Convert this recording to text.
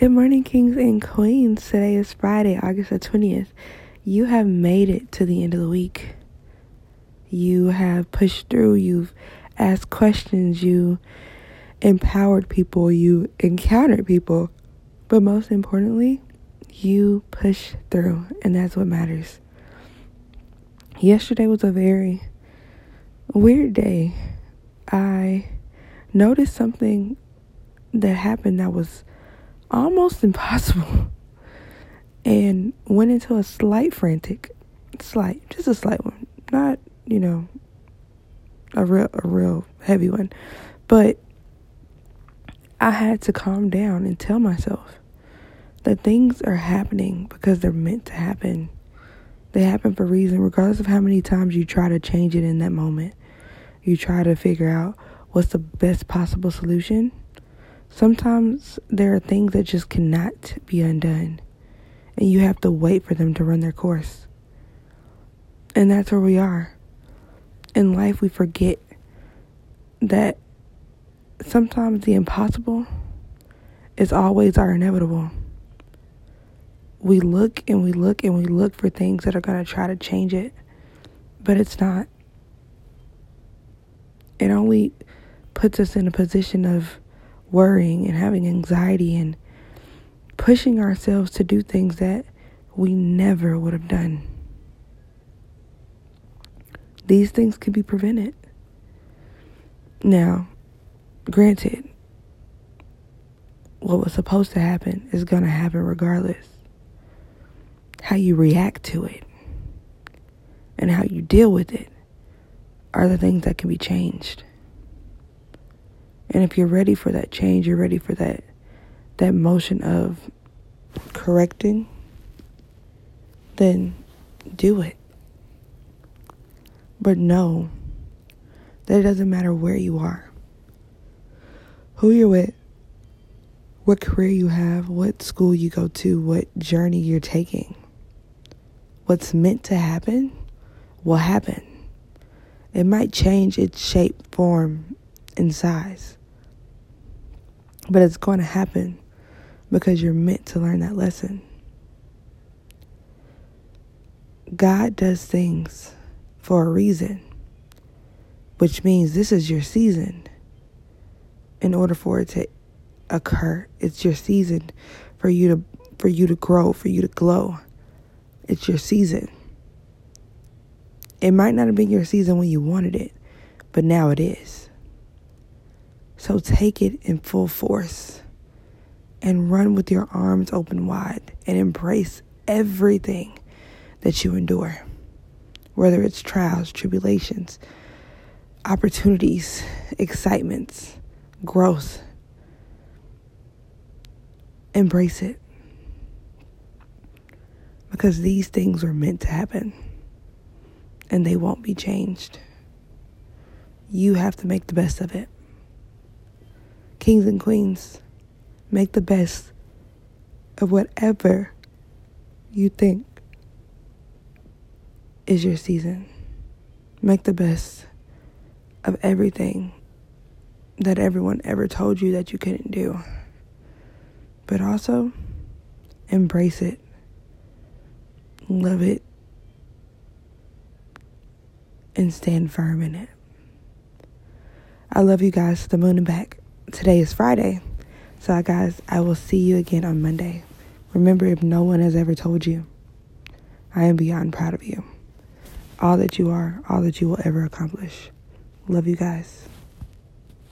Good morning, kings and queens. Today is Friday, August the 20th. You have made it to the end of the week. You have pushed through, you've asked questions, you empowered people, you encountered people, but most importantly, you pushed through, and that's what matters. Yesterday was a very weird day. I noticed something that happened that was almost impossible. And went into a slight frantic slight just a slight one not you know a real a real heavy one. But i had to calm down and tell myself that things are happening because they're meant to happen. They happen for a reason regardless of how many times you try to change it in that moment. You try to figure out what's the best possible solution Sometimes there are things that just cannot be undone, and you have to wait for them to run their course. And that's where we are. In life, we forget that sometimes the impossible is always our inevitable. We look and we look and we look for things that are going to try to change it, but it's not. It only puts us in a position of worrying and having anxiety and pushing ourselves to do things that we never would have done. These things can be prevented. Now, granted, what was supposed to happen is going to happen regardless. How you react to it and how you deal with it are the things that can be changed. And if you're ready for that change, you're ready for that that motion of correcting, then do it. But know that it doesn't matter where you are, who you're with, what career you have, what school you go to, what journey you're taking. What's meant to happen will happen. It might change its shape, form, and size. But it's going to happen because you're meant to learn that lesson. God does things for a reason, which means this is your season. In order for it to occur, it's your season for you to for you to grow, for you to glow. It's your season. It might not have been your season when you wanted it, but now it is. So take it in full force and run with your arms open wide and embrace everything that you endure, whether it's trials, tribulations, opportunities, excitements, growth. Embrace it because these things were meant to happen and they won't be changed. You have to make the best of it. Kings and queens, make the best of whatever you think is your season. Make the best of everything that everyone ever told you that you couldn't do. But also, embrace it, love it, and stand firm in it. I love you guys the moon and back today is Friday. So, guys, I will see you again on Monday. Remember, if no one has ever told you, I am beyond proud of you. All that you are, all that you will ever accomplish. Love you guys.